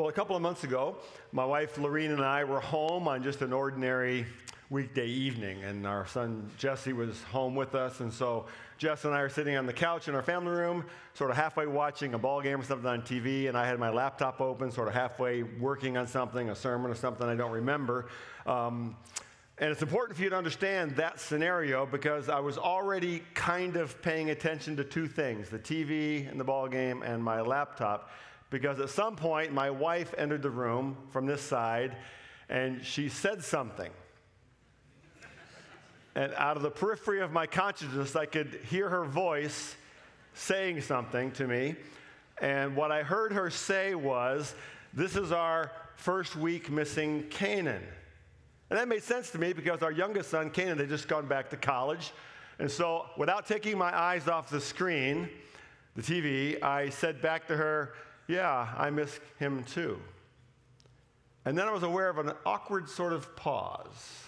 Well, a couple of months ago, my wife Lorene and I were home on just an ordinary weekday evening, and our son Jesse was home with us. And so Jess and I are sitting on the couch in our family room, sort of halfway watching a ball game or something on TV, and I had my laptop open, sort of halfway working on something, a sermon or something I don't remember. Um, and it's important for you to understand that scenario because I was already kind of paying attention to two things the TV and the ball game and my laptop because at some point my wife entered the room from this side and she said something. And out of the periphery of my consciousness, I could hear her voice saying something to me. And what I heard her say was, This is our first week missing Canaan. And that made sense to me because our youngest son, Canaan, had just gone back to college. And so, without taking my eyes off the screen, the TV, I said back to her, yeah, I miss him too. And then I was aware of an awkward sort of pause.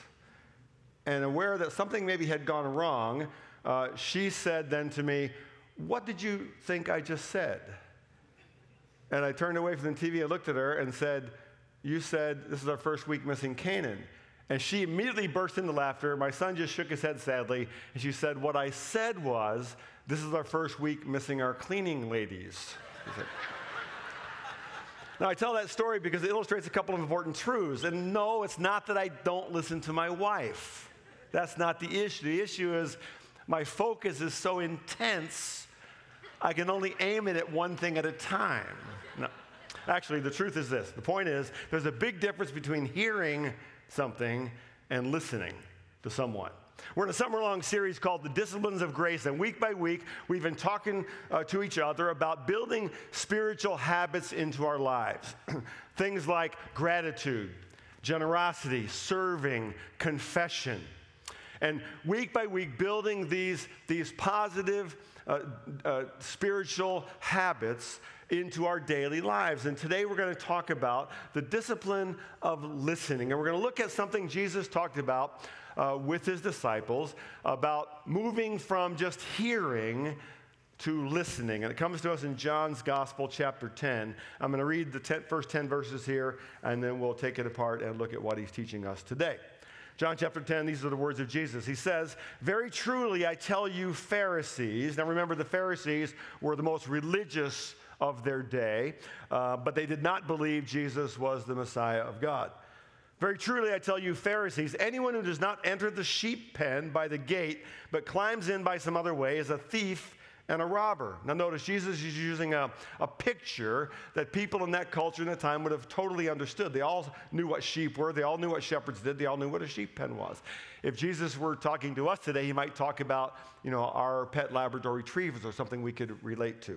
And aware that something maybe had gone wrong, uh, she said then to me, What did you think I just said? And I turned away from the TV and looked at her and said, You said this is our first week missing Canaan. And she immediately burst into laughter. My son just shook his head sadly. And she said, What I said was, This is our first week missing our cleaning ladies. Now, I tell that story because it illustrates a couple of important truths. And no, it's not that I don't listen to my wife. That's not the issue. The issue is my focus is so intense, I can only aim it at one thing at a time. No. Actually, the truth is this the point is, there's a big difference between hearing something and listening to someone. We're in a summer long series called The Disciplines of Grace, and week by week, we've been talking uh, to each other about building spiritual habits into our lives. Things like gratitude, generosity, serving, confession. And week by week, building these, these positive uh, uh, spiritual habits into our daily lives. And today we're going to talk about the discipline of listening. And we're going to look at something Jesus talked about uh, with his disciples about moving from just hearing to listening. And it comes to us in John's Gospel, chapter 10. I'm going to read the ten, first 10 verses here, and then we'll take it apart and look at what he's teaching us today. John chapter 10, these are the words of Jesus. He says, Very truly I tell you, Pharisees. Now remember, the Pharisees were the most religious of their day, uh, but they did not believe Jesus was the Messiah of God. Very truly, I tell you, Pharisees, anyone who does not enter the sheep pen by the gate, but climbs in by some other way, is a thief and a robber. Now, notice Jesus is using a, a picture that people in that culture in that time would have totally understood. They all knew what sheep were, they all knew what shepherds did, they all knew what a sheep pen was. If Jesus were talking to us today, he might talk about, you know, our pet Labrador retrievers or something we could relate to.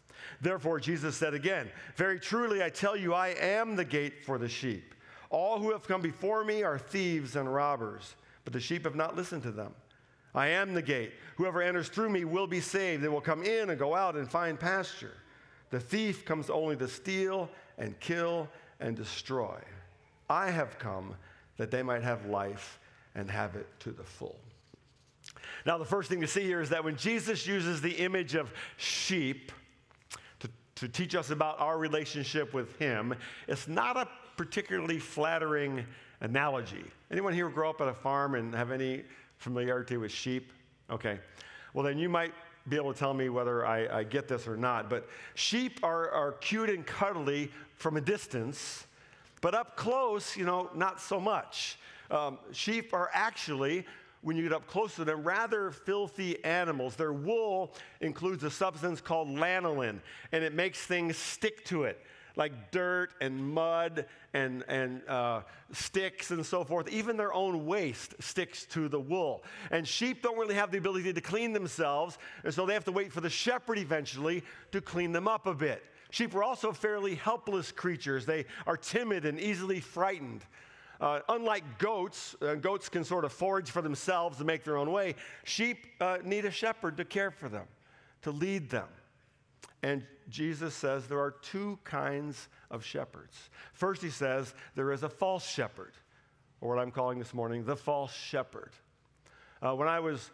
Therefore, Jesus said again, Very truly I tell you, I am the gate for the sheep. All who have come before me are thieves and robbers, but the sheep have not listened to them. I am the gate. Whoever enters through me will be saved. They will come in and go out and find pasture. The thief comes only to steal and kill and destroy. I have come that they might have life and have it to the full. Now, the first thing to see here is that when Jesus uses the image of sheep, to teach us about our relationship with Him, it's not a particularly flattering analogy. Anyone here grow up at a farm and have any familiarity with sheep? Okay. Well, then you might be able to tell me whether I, I get this or not. But sheep are, are cute and cuddly from a distance, but up close, you know, not so much. Um, sheep are actually when you get up close to them, rather filthy animals. Their wool includes a substance called lanolin, and it makes things stick to it, like dirt and mud and, and uh, sticks and so forth. Even their own waste sticks to the wool. And sheep don't really have the ability to clean themselves, and so they have to wait for the shepherd eventually to clean them up a bit. Sheep are also fairly helpless creatures. They are timid and easily frightened. Uh, unlike goats, uh, goats can sort of forage for themselves and make their own way. Sheep uh, need a shepherd to care for them, to lead them. And Jesus says there are two kinds of shepherds. First, he says there is a false shepherd, or what I'm calling this morning the false shepherd. Uh, when I was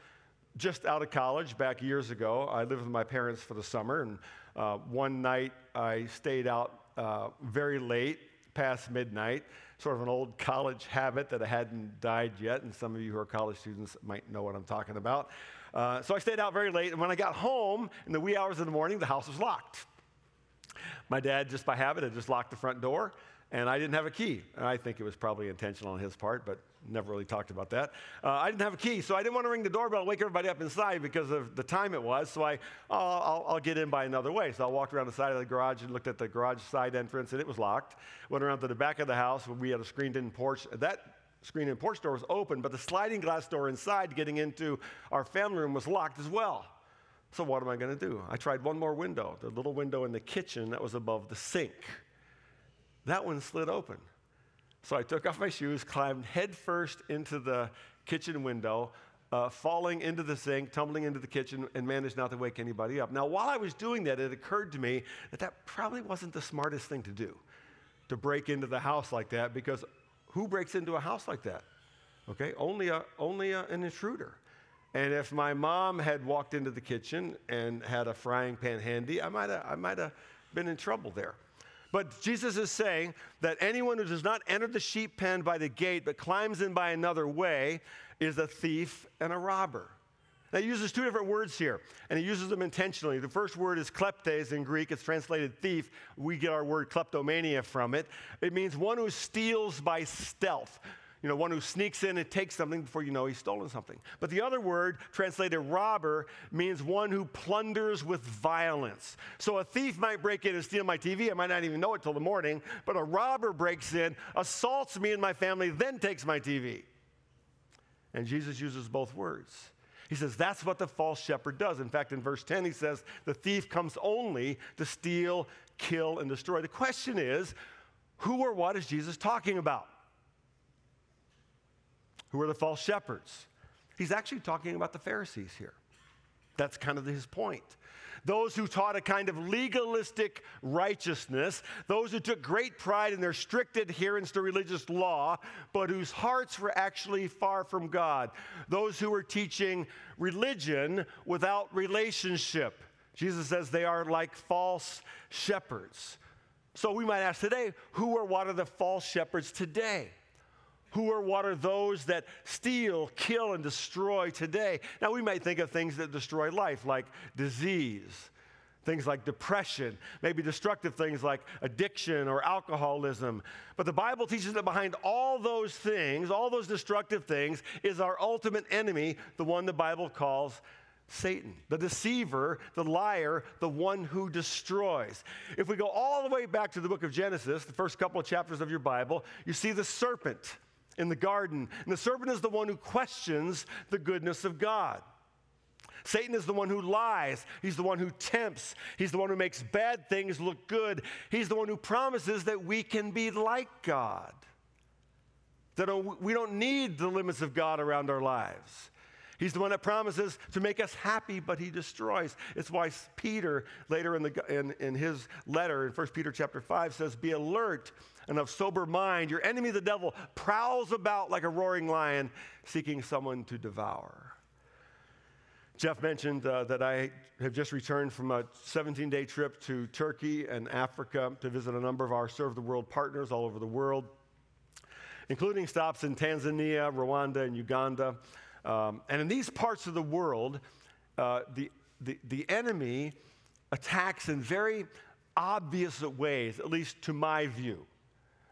just out of college back years ago, I lived with my parents for the summer, and uh, one night I stayed out uh, very late, past midnight, sort of an old college habit that I hadn't died yet, and some of you who are college students might know what I'm talking about. Uh, so I stayed out very late, and when I got home in the wee hours of the morning, the house was locked. My dad, just by habit, had just locked the front door, and I didn't have a key. And I think it was probably intentional on his part, but never really talked about that. Uh, I didn't have a key, so I didn't want to ring the doorbell and wake everybody up inside because of the time it was. So I, oh, I'll, I'll, get in by another way. So I walked around the side of the garage and looked at the garage side entrance, and it was locked. Went around to the back of the house we had a screened-in porch. That screened-in porch door was open, but the sliding glass door inside getting into our family room was locked as well. So what am I going to do? I tried one more window, the little window in the kitchen that was above the sink. That one slid open. So I took off my shoes, climbed headfirst into the kitchen window, uh, falling into the sink, tumbling into the kitchen, and managed not to wake anybody up. Now, while I was doing that, it occurred to me that that probably wasn't the smartest thing to do, to break into the house like that, because who breaks into a house like that? Okay, only, a, only a, an intruder. And if my mom had walked into the kitchen and had a frying pan handy, I might have I might have been in trouble there. But Jesus is saying that anyone who does not enter the sheep pen by the gate but climbs in by another way is a thief and a robber. Now, he uses two different words here, and he uses them intentionally. The first word is kleptes in Greek. It's translated thief. We get our word kleptomania from it. It means one who steals by stealth. You know, one who sneaks in and takes something before you know he's stolen something. But the other word, translated robber, means one who plunders with violence. So a thief might break in and steal my TV. I might not even know it till the morning. But a robber breaks in, assaults me and my family, then takes my TV. And Jesus uses both words. He says that's what the false shepherd does. In fact, in verse 10, he says the thief comes only to steal, kill, and destroy. The question is who or what is Jesus talking about? Who are the false shepherds? He's actually talking about the Pharisees here. That's kind of his point those who taught a kind of legalistic righteousness, those who took great pride in their strict adherence to religious law, but whose hearts were actually far from God, those who were teaching religion without relationship. Jesus says they are like false shepherds. So we might ask today, who or what are the false shepherds today? Who or what are those that steal, kill, and destroy today? Now, we might think of things that destroy life, like disease, things like depression, maybe destructive things like addiction or alcoholism. But the Bible teaches that behind all those things, all those destructive things, is our ultimate enemy, the one the Bible calls Satan, the deceiver, the liar, the one who destroys. If we go all the way back to the book of Genesis, the first couple of chapters of your Bible, you see the serpent in the garden. And the serpent is the one who questions the goodness of God. Satan is the one who lies. He's the one who tempts. He's the one who makes bad things look good. He's the one who promises that we can be like God, that we don't need the limits of God around our lives. He's the one that promises to make us happy, but he destroys. It's why Peter, later in, the, in, in his letter in 1 Peter chapter 5, says, Be alert and of sober mind. Your enemy, the devil, prowls about like a roaring lion, seeking someone to devour. Jeff mentioned uh, that I have just returned from a 17 day trip to Turkey and Africa to visit a number of our Serve the World partners all over the world, including stops in Tanzania, Rwanda, and Uganda. Um, and in these parts of the world, uh, the, the, the enemy attacks in very obvious ways, at least to my view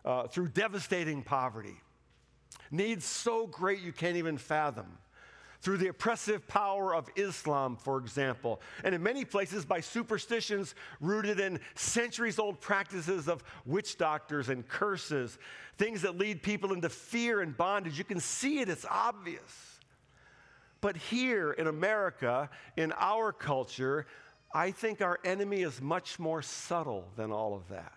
uh, through devastating poverty, needs so great you can't even fathom. Through the oppressive power of Islam, for example, and in many places by superstitions rooted in centuries old practices of witch doctors and curses, things that lead people into fear and bondage. You can see it, it's obvious. But here in America, in our culture, I think our enemy is much more subtle than all of that.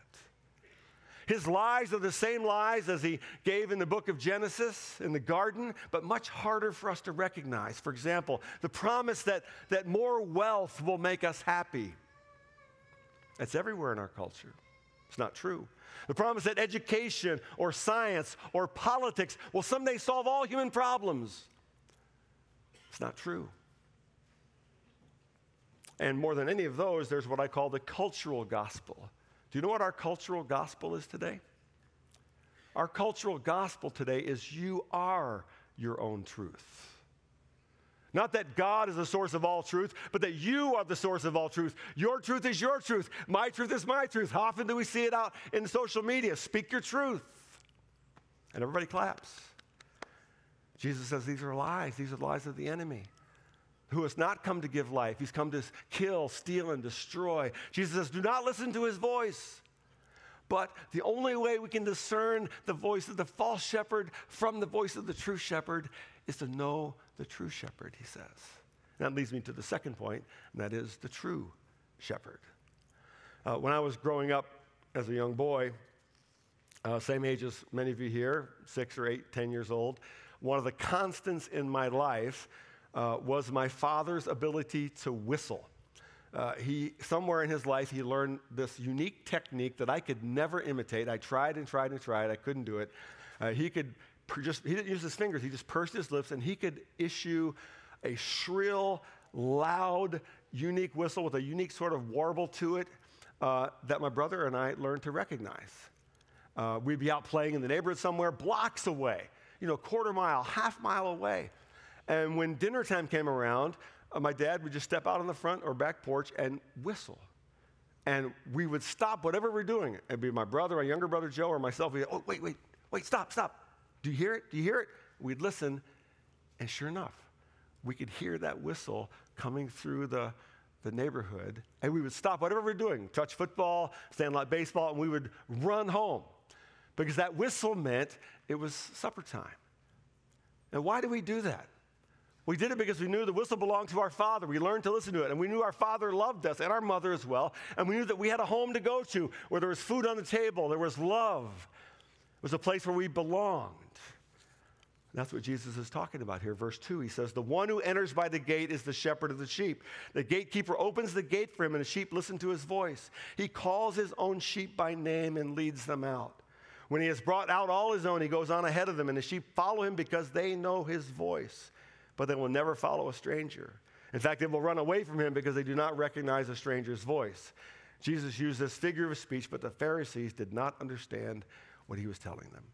His lies are the same lies as he gave in the book of Genesis in the garden, but much harder for us to recognize. For example, the promise that, that more wealth will make us happy. That's everywhere in our culture. It's not true. The promise that education or science or politics will someday solve all human problems. It's not true. And more than any of those, there's what I call the cultural gospel. Do you know what our cultural gospel is today? Our cultural gospel today is you are your own truth. Not that God is the source of all truth, but that you are the source of all truth. Your truth is your truth. My truth is my truth. How often do we see it out in social media? Speak your truth. And everybody claps. Jesus says these are lies. These are lies of the enemy who has not come to give life. He's come to kill, steal, and destroy. Jesus says, Do not listen to his voice. But the only way we can discern the voice of the false shepherd from the voice of the true shepherd is to know the true shepherd, he says. And that leads me to the second point, and that is the true shepherd. Uh, when I was growing up as a young boy, uh, same age as many of you here, six or eight, ten years old, one of the constants in my life uh, was my father's ability to whistle. Uh, he somewhere in his life he learned this unique technique that I could never imitate. I tried and tried and tried. I couldn't do it. Uh, he could just he didn't use his fingers. He just pursed his lips and he could issue a shrill, loud, unique whistle with a unique sort of warble to it uh, that my brother and I learned to recognize. Uh, we'd be out playing in the neighborhood somewhere, blocks away, you know, quarter mile, half mile away. And when dinner time came around, uh, my dad would just step out on the front or back porch and whistle. And we would stop whatever we're doing. It'd be my brother, my younger brother Joe, or myself. We'd go, oh, wait, wait, wait, stop, stop. Do you hear it? Do you hear it? We'd listen. And sure enough, we could hear that whistle coming through the, the neighborhood. And we would stop whatever we're doing touch football, sandlot baseball, and we would run home because that whistle meant it was supper time. And why do we do that? We did it because we knew the whistle belonged to our Father. We learned to listen to it. And we knew our Father loved us and our mother as well. And we knew that we had a home to go to where there was food on the table, there was love, it was a place where we belonged. That's what Jesus is talking about here. Verse 2, he says, The one who enters by the gate is the shepherd of the sheep. The gatekeeper opens the gate for him, and the sheep listen to his voice. He calls his own sheep by name and leads them out. When he has brought out all his own, he goes on ahead of them, and the sheep follow him because they know his voice but they will never follow a stranger. In fact, they will run away from him because they do not recognize a stranger's voice. Jesus used this figure of speech, but the Pharisees did not understand what he was telling them.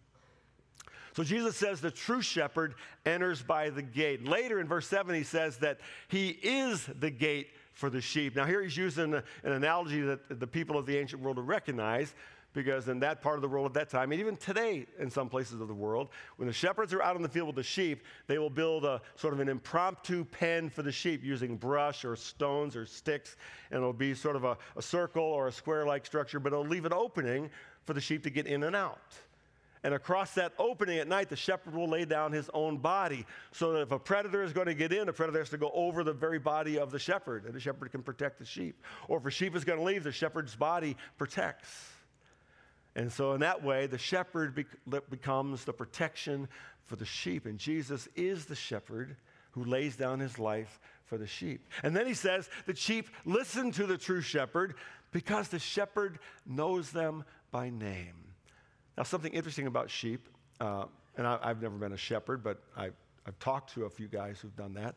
So Jesus says the true shepherd enters by the gate. Later in verse 7, he says that he is the gate for the sheep. Now, here he's using an analogy that the people of the ancient world would recognize because in that part of the world at that time, and even today in some places of the world, when the shepherds are out in the field with the sheep, they will build a sort of an impromptu pen for the sheep using brush or stones or sticks, and it'll be sort of a, a circle or a square like structure, but it'll leave an opening for the sheep to get in and out. And across that opening at night, the shepherd will lay down his own body so that if a predator is going to get in, the predator has to go over the very body of the shepherd, and the shepherd can protect the sheep. Or if a sheep is going to leave, the shepherd's body protects. And so, in that way, the shepherd becomes the protection for the sheep. And Jesus is the shepherd who lays down his life for the sheep. And then he says, The sheep listen to the true shepherd because the shepherd knows them by name. Now, something interesting about sheep, uh, and I, have never been a shepherd, but I, I've talked to a few guys who've done that.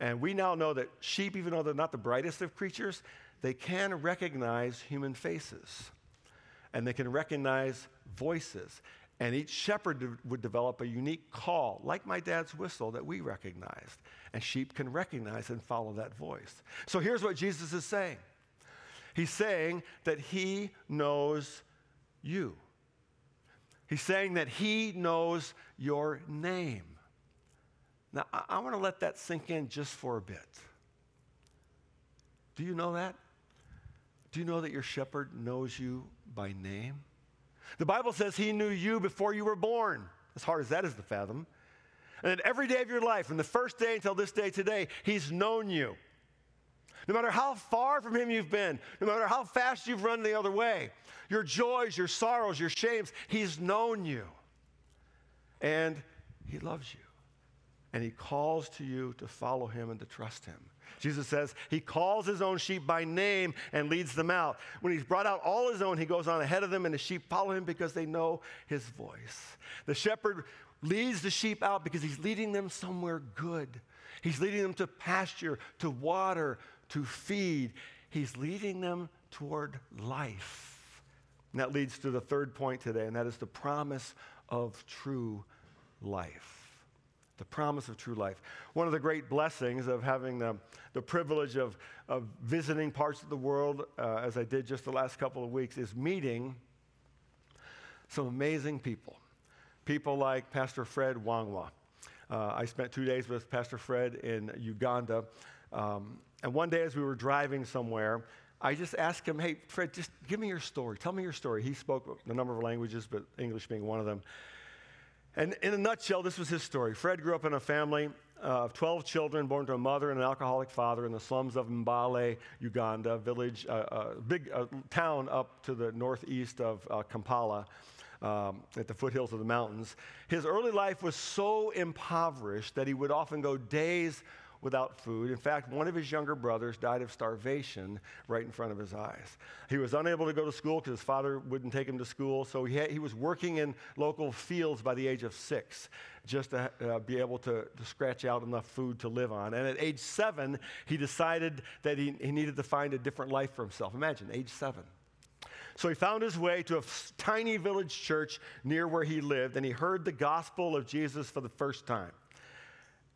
And we now know that sheep, even though they're not the brightest of creatures, they can recognize human faces and they can recognize voices. And each shepherd would develop a unique call, like my dad's whistle that we recognized. And sheep can recognize and follow that voice. So here's what Jesus is saying He's saying that He knows you, He's saying that He knows your name. Now, I, I want to let that sink in just for a bit. Do you know that? Do you know that your shepherd knows you by name? The Bible says he knew you before you were born, as hard as that is to fathom. And that every day of your life, from the first day until this day today, he's known you. No matter how far from Him you've been, no matter how fast you've run the other way, your joys, your sorrows, your shames, He's known you. And He loves you. And He calls to you to follow Him and to trust Him. Jesus says he calls his own sheep by name and leads them out. When he's brought out all his own, he goes on ahead of them, and the sheep follow him because they know his voice. The shepherd leads the sheep out because he's leading them somewhere good. He's leading them to pasture, to water, to feed. He's leading them toward life. And that leads to the third point today, and that is the promise of true life the promise of true life. One of the great blessings of having the, the privilege of, of visiting parts of the world, uh, as I did just the last couple of weeks, is meeting some amazing people. People like Pastor Fred Wangwa. Uh, I spent two days with Pastor Fred in Uganda. Um, and one day, as we were driving somewhere, I just asked him, Hey, Fred, just give me your story. Tell me your story. He spoke a number of languages, but English being one of them. And in a nutshell, this was his story. Fred grew up in a family of 12 children, born to a mother and an alcoholic father in the slums of Mbale, Uganda, village, a uh, uh, big uh, town up to the northeast of uh, Kampala. Um, at the foothills of the mountains. His early life was so impoverished that he would often go days without food. In fact, one of his younger brothers died of starvation right in front of his eyes. He was unable to go to school because his father wouldn't take him to school, so he, had, he was working in local fields by the age of six just to uh, be able to, to, scratch out enough food to live on. And at age seven, he decided that he, he needed to find a different life for himself. Imagine, age seven. So he found his way to a tiny village church near where he lived, and he heard the gospel of Jesus for the first time.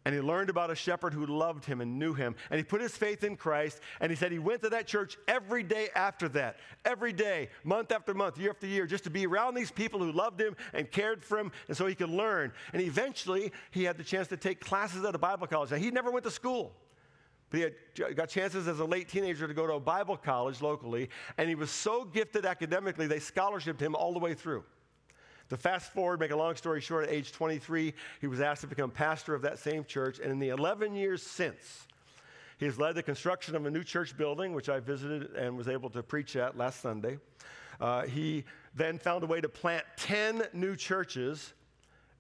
And he learned about a shepherd who loved him and knew him. And he put his faith in Christ. And he said he went to that church every day after that, every day, month after month, year after year, just to be around these people who loved him and cared for him, and so he could learn. And eventually, he had the chance to take classes at a Bible college. Now, he never went to school. But he had got chances as a late teenager to go to a Bible college locally, and he was so gifted academically, they scholarshiped him all the way through. To fast forward, make a long story short, at age 23, he was asked to become pastor of that same church. And in the 11 years since, he has led the construction of a new church building, which I visited and was able to preach at last Sunday. Uh, he then found a way to plant 10 new churches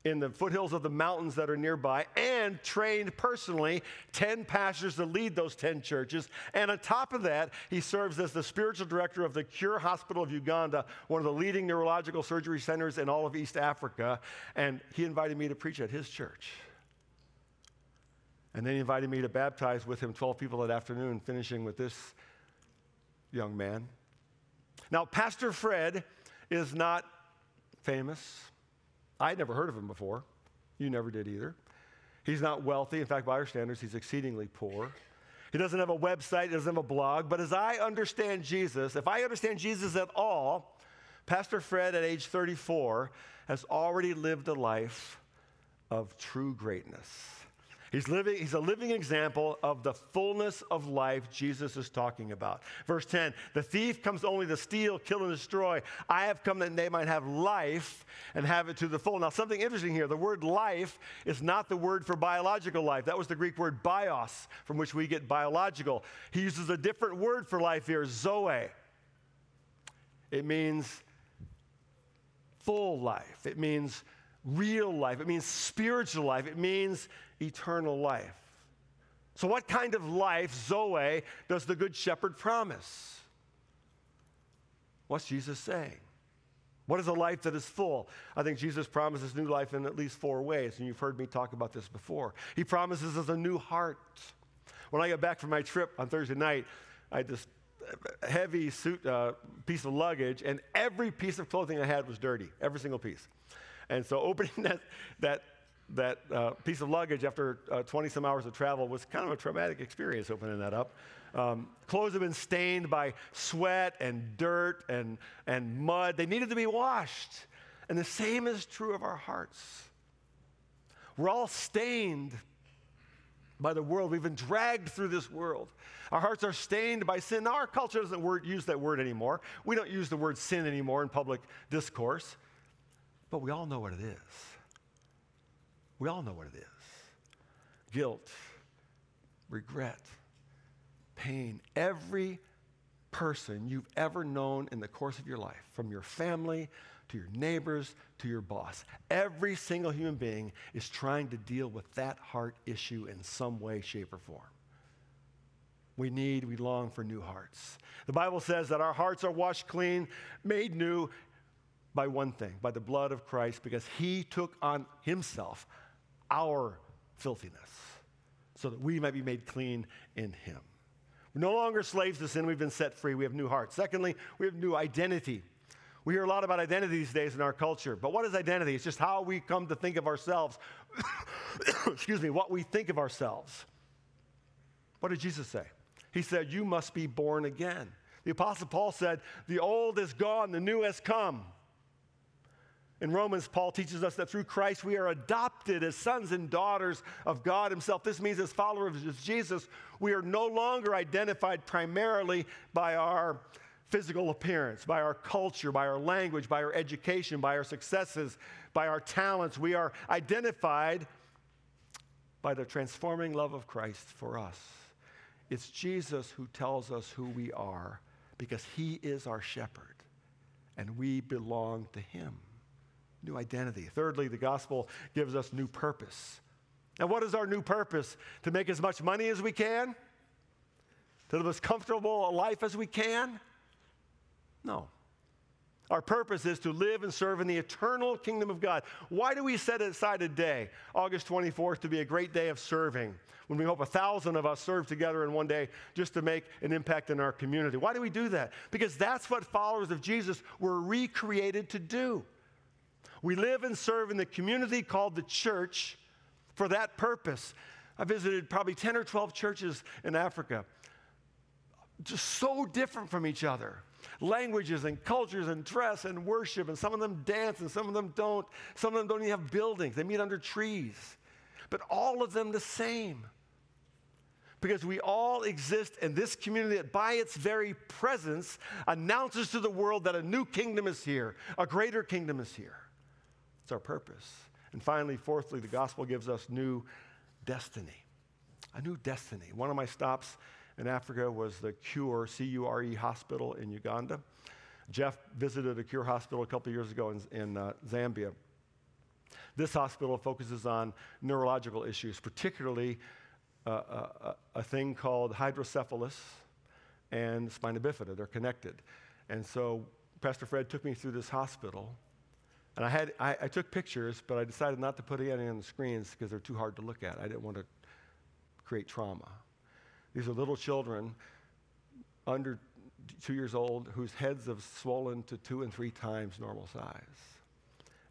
in the foothills of the mountains that are nearby and trained personally 10 pastors to lead those 10 churches. And on top of that, he serves as the spiritual director of the Cure Hospital of Uganda, one of the leading neurological surgery centers in all of East Africa. And he invited me to preach at his church. And then he invited me to baptize with him 12 people that afternoon, finishing with this young man. Now, Pastor Fred is not famous. I'd never heard of him before. You never did either. He's not wealthy. In fact, by our standards, he's exceedingly poor. He doesn't have a website, he doesn't have a blog. But as I understand Jesus, if I understand Jesus at all, Pastor Fred at age 34 has already lived a life of true greatness. He's, living, he's a living example of the fullness of life Jesus is talking about. Verse 10 The thief comes only to steal, kill, and destroy. I have come that they might have life and have it to the full. Now, something interesting here the word life is not the word for biological life. That was the Greek word bios, from which we get biological. He uses a different word for life here, zoe. It means full life, it means real life, it means spiritual life, it means eternal life. So, what kind of life, Zoe, does the Good Shepherd promise? What's Jesus saying? What is a life that is full? I think Jesus promises new life in at least four ways, and you've heard me talk about this before. He promises us a new heart. When I got back from my trip on Thursday night, I had this heavy suit, uh, piece of luggage, and every piece of clothing I had was dirty, every single piece. And so opening that, that that uh, piece of luggage after 20 uh, some hours of travel was kind of a traumatic experience opening that up. Um, clothes have been stained by sweat and dirt and, and mud. They needed to be washed. And the same is true of our hearts. We're all stained by the world. We've been dragged through this world. Our hearts are stained by sin. Now, our culture doesn't word, use that word anymore. We don't use the word sin anymore in public discourse, but we all know what it is. We all know what it is guilt, regret, pain. Every person you've ever known in the course of your life, from your family to your neighbors to your boss, every single human being is trying to deal with that heart issue in some way, shape, or form. We need, we long for new hearts. The Bible says that our hearts are washed clean, made new by one thing, by the blood of Christ, because he took on himself our filthiness so that we might be made clean in him. We're no longer slaves to sin, we've been set free, we have new hearts. Secondly, we have new identity. We hear a lot about identity these days in our culture, but what is identity? It's just how we come to think of ourselves. Excuse me, what we think of ourselves. What did Jesus say? He said, You must be born again. The Apostle Paul said, The old is gone, the new has come. In Romans, Paul teaches us that through Christ we are adopted as sons and daughters of God Himself. This means, as followers of Jesus, we are no longer identified primarily by our physical appearance, by our culture, by our language, by our education, by our successes, by our talents. We are identified by the transforming love of Christ for us. It's Jesus who tells us who we are because He is our shepherd and we belong to Him new identity. Thirdly, the gospel gives us new purpose. And what is our new purpose? To make as much money as we can? To live as comfortable a life as we can? No. Our purpose is to live and serve in the eternal kingdom of God. Why do we set aside a day, August 24th, to be a great day of serving? When we hope a thousand of us serve together in one day just to make an impact in our community. Why do we do that? Because that's what followers of Jesus were recreated to do. We live and serve in the community called the church for that purpose. I visited probably 10 or 12 churches in Africa, just so different from each other. Languages and cultures and dress and worship, and some of them dance and some of them don't. Some of them don't even have buildings, they meet under trees. But all of them the same. Because we all exist in this community that, by its very presence, announces to the world that a new kingdom is here, a greater kingdom is here. Our purpose. And finally, fourthly, the gospel gives us new destiny. A new destiny. One of my stops in Africa was the Cure, C U R E hospital in Uganda. Jeff visited a Cure hospital a couple years ago in, in uh, Zambia. This hospital focuses on neurological issues, particularly uh, a, uh, uh, a thing called hydrocephalus and spina bifida. They're connected. And so Pastor Fred took me through this hospital and I, had, I, I, took pictures, but I decided not to put any on the screens because they're too hard to look at. I didn't want to create trauma. These are little children under two years old whose heads have swollen to two and three times normal size.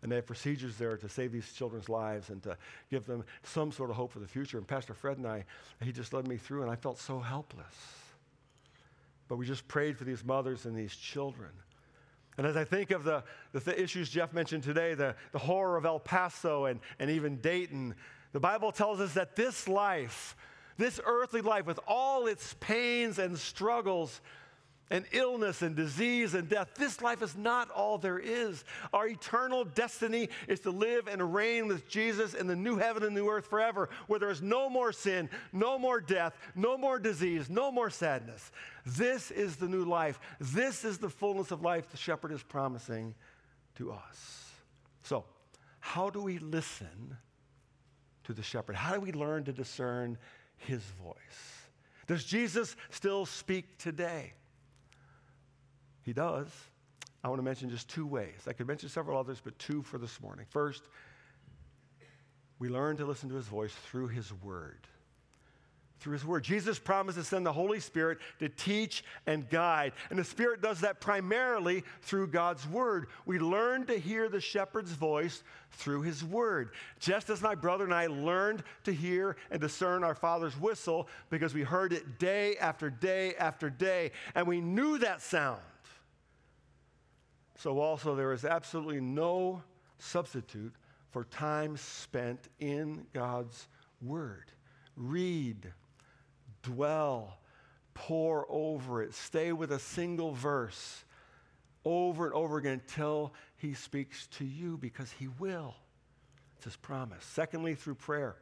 And they have procedures there to save these children's lives and to give them some sort of hope for the future. And Pastor Fred and I, he just led me through, and I felt so helpless. But we just prayed for these mothers and these children. And as I think of the, the th- issues Jeff mentioned today, the, the horror of El Paso and, and even Dayton, the Bible tells us that this life, this earthly life, with all its pains and struggles, and illness and disease and death. This life is not all there is. Our eternal destiny is to live and reign with Jesus in the new heaven and new earth forever, where there is no more sin, no more death, no more disease, no more sadness. This is the new life. This is the fullness of life the shepherd is promising to us. So, how do we listen to the shepherd? How do we learn to discern his voice? Does Jesus still speak today? He does. I want to mention just two ways. I could mention several others, but two for this morning. First, we learn to listen to his voice through his word. Through his word. Jesus promised to send the Holy Spirit to teach and guide. And the Spirit does that primarily through God's word. We learn to hear the shepherd's voice through his word. Just as my brother and I learned to hear and discern our Father's whistle because we heard it day after day after day, and we knew that sound. So, also, there is absolutely no substitute for time spent in God's Word. Read, dwell, pore over it, stay with a single verse over and over again until He speaks to you because He will. It's His promise. Secondly, through prayer.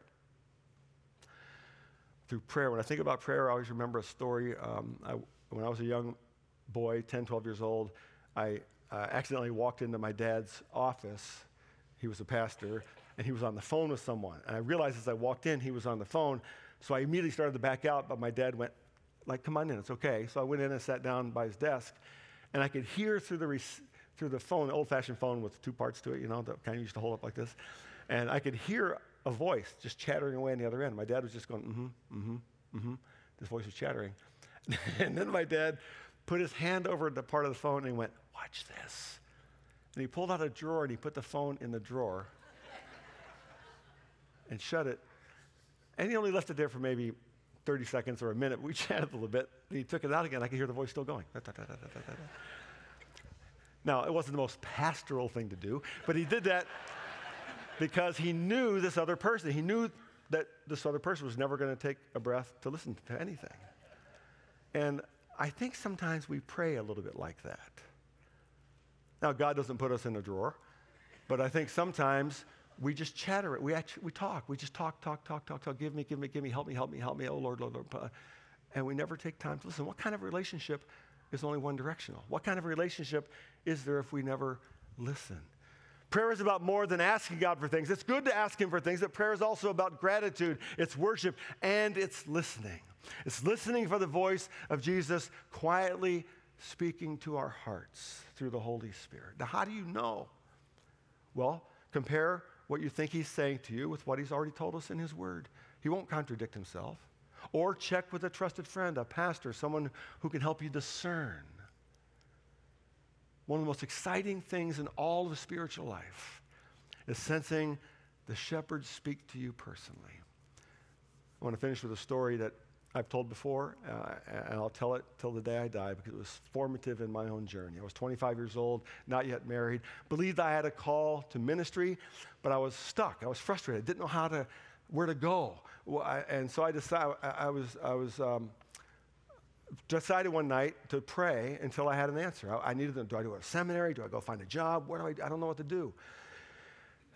through prayer. When I think about prayer, I always remember a story. Um, I, when I was a young boy, 10, 12 years old, I uh, accidentally walked into my dad's office. He was a pastor, and he was on the phone with someone. And I realized as I walked in, he was on the phone. So I immediately started to back out, but my dad went, like, come on in, it's okay. So I went in and sat down by his desk, and I could hear through the, through the phone, the old-fashioned phone with two parts to it, you know, that kind of used to hold up like this. And I could hear a voice just chattering away on the other end. My dad was just going, mm-hmm, mm-hmm, mm-hmm. This voice was chattering. and then my dad put his hand over the part of the phone and went, watch this. And he pulled out a drawer and he put the phone in the drawer and shut it. And he only left it there for maybe 30 seconds or a minute. We chatted a little bit. He took it out again. I could hear the voice still going. Now, it wasn't the most pastoral thing to do, but he did that because he knew this other person. He knew that this other person was never going to take a breath to listen to anything. And I think sometimes we pray a little bit like that. Now, God doesn't put us in a drawer, but I think sometimes we just chatter it. We, actually, we talk. We just talk, talk, talk, talk, talk. Give me, give me, give me, help me, help me, help me. Oh, Lord, Lord, Lord. And we never take time to listen. What kind of relationship is only one directional? What kind of relationship is there if we never listen? Prayer is about more than asking God for things. It's good to ask Him for things, but prayer is also about gratitude, it's worship, and it's listening. It's listening for the voice of Jesus quietly speaking to our hearts through the Holy Spirit. Now, how do you know? Well, compare what you think He's saying to you with what He's already told us in His Word. He won't contradict Himself. Or check with a trusted friend, a pastor, someone who can help you discern one of the most exciting things in all of spiritual life is sensing the shepherd speak to you personally. I want to finish with a story that I've told before, uh, and I'll tell it till the day I die because it was formative in my own journey. I was 25 years old, not yet married, believed I had a call to ministry, but I was stuck. I was frustrated. I didn't know how to, where to go. Well, I, and so I decided, I, I was, I was um, decided one night to pray until I had an answer. I, I needed to, do I go to seminary? Do I go find a job? What do I, I don't know what to do.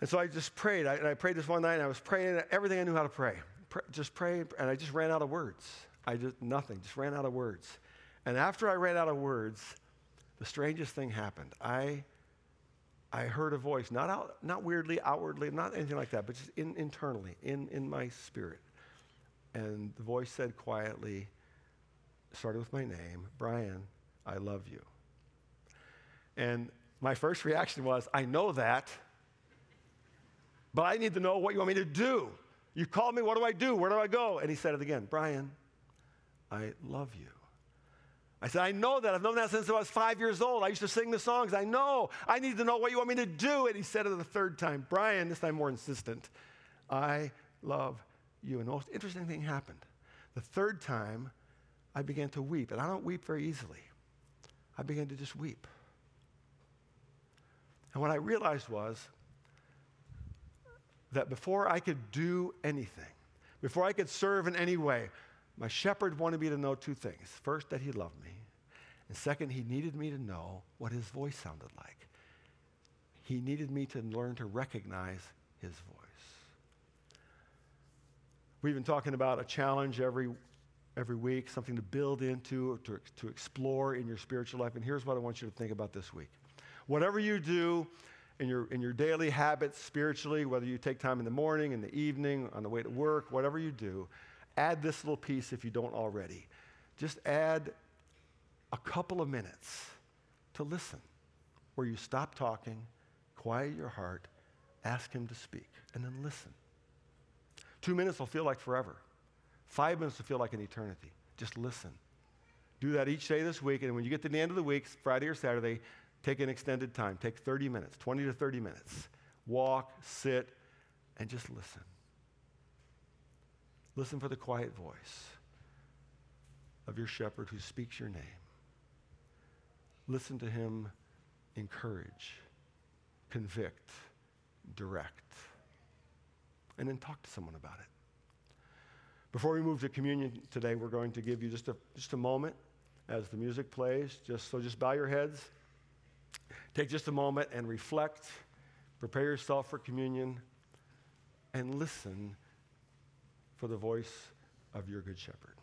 And so I just prayed. I, and I prayed this one night, and I was praying everything I knew how to pray. Just pray, and I just ran out of words. I just, nothing, just ran out of words. And after I ran out of words, the strangest thing happened. I, I heard a voice, not, out, not weirdly, outwardly, not anything like that, but just in, internally, in, in my spirit. And the voice said quietly, started with my name, Brian, I love you. And my first reaction was, I know that, but I need to know what you want me to do. You called me, what do I do? Where do I go? And he said it again, Brian, I love you. I said, I know that. I've known that since I was five years old. I used to sing the songs. I know. I need to know what you want me to do. And he said it the third time, Brian, this time more insistent, I love you. And the most interesting thing happened. The third time, I began to weep. And I don't weep very easily. I began to just weep. And what I realized was that before I could do anything, before I could serve in any way, my shepherd wanted me to know two things. First, that he loved me. And second, he needed me to know what his voice sounded like. He needed me to learn to recognize his voice. We've been talking about a challenge every every week, something to build into, to, to explore in your spiritual life. And here's what I want you to think about this week. Whatever you do in your, in your daily habits spiritually, whether you take time in the morning, in the evening, on the way to work, whatever you do, add this little piece if you don't already. Just add a couple of minutes to listen, where you stop talking, quiet your heart, ask Him to speak, and then listen. Two minutes will feel like forever. Five minutes will feel like an eternity. Just listen. Do that each day this week, and when you get to the end of the week, Friday or Saturday, take an extended time. Take 30 minutes, 20 to 30 minutes. Walk, sit, and just listen. Listen for the quiet voice of your shepherd who speaks your name. Listen to him encourage, convict, direct, and then talk to someone about it. Before we move to communion today, we're going to give you just a, just a moment as the music plays. Just so just bow your heads. Take just a moment and reflect. Prepare yourself for communion and listen for the voice of your good shepherd.